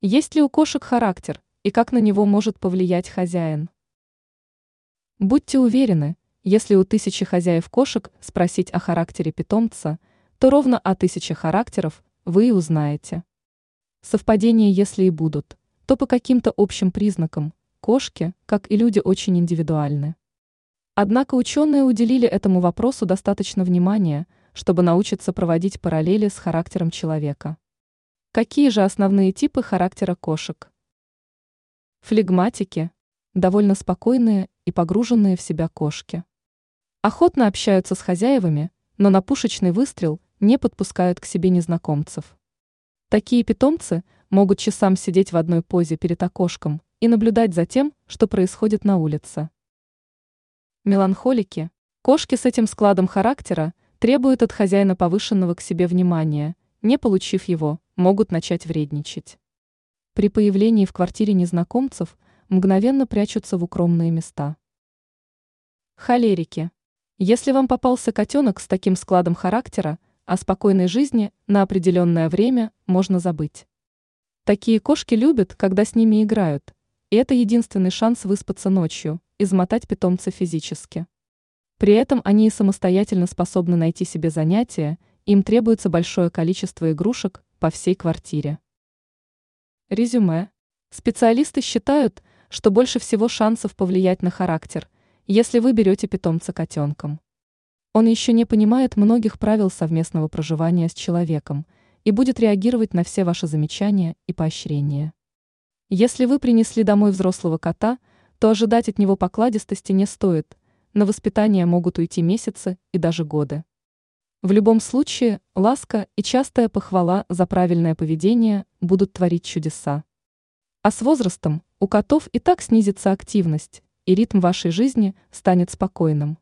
Есть ли у кошек характер и как на него может повлиять хозяин? Будьте уверены, если у тысячи хозяев кошек спросить о характере питомца, то ровно о тысяче характеров вы и узнаете. Совпадения, если и будут, то по каким-то общим признакам, кошки, как и люди, очень индивидуальны. Однако ученые уделили этому вопросу достаточно внимания, чтобы научиться проводить параллели с характером человека. Какие же основные типы характера кошек? Флегматики – довольно спокойные и погруженные в себя кошки. Охотно общаются с хозяевами, но на пушечный выстрел не подпускают к себе незнакомцев. Такие питомцы могут часам сидеть в одной позе перед окошком и наблюдать за тем, что происходит на улице. Меланхолики – кошки с этим складом характера требуют от хозяина повышенного к себе внимания, не получив его, могут начать вредничать. При появлении в квартире незнакомцев мгновенно прячутся в укромные места. Холерики. Если вам попался котенок с таким складом характера, о спокойной жизни на определенное время можно забыть. Такие кошки любят, когда с ними играют, и это единственный шанс выспаться ночью, измотать питомца физически. При этом они и самостоятельно способны найти себе занятия, им требуется большое количество игрушек по всей квартире. Резюме. Специалисты считают, что больше всего шансов повлиять на характер, если вы берете питомца котенком. Он еще не понимает многих правил совместного проживания с человеком и будет реагировать на все ваши замечания и поощрения. Если вы принесли домой взрослого кота, то ожидать от него покладистости не стоит, на воспитание могут уйти месяцы и даже годы. В любом случае, ласка и частая похвала за правильное поведение будут творить чудеса. А с возрастом у котов и так снизится активность, и ритм вашей жизни станет спокойным.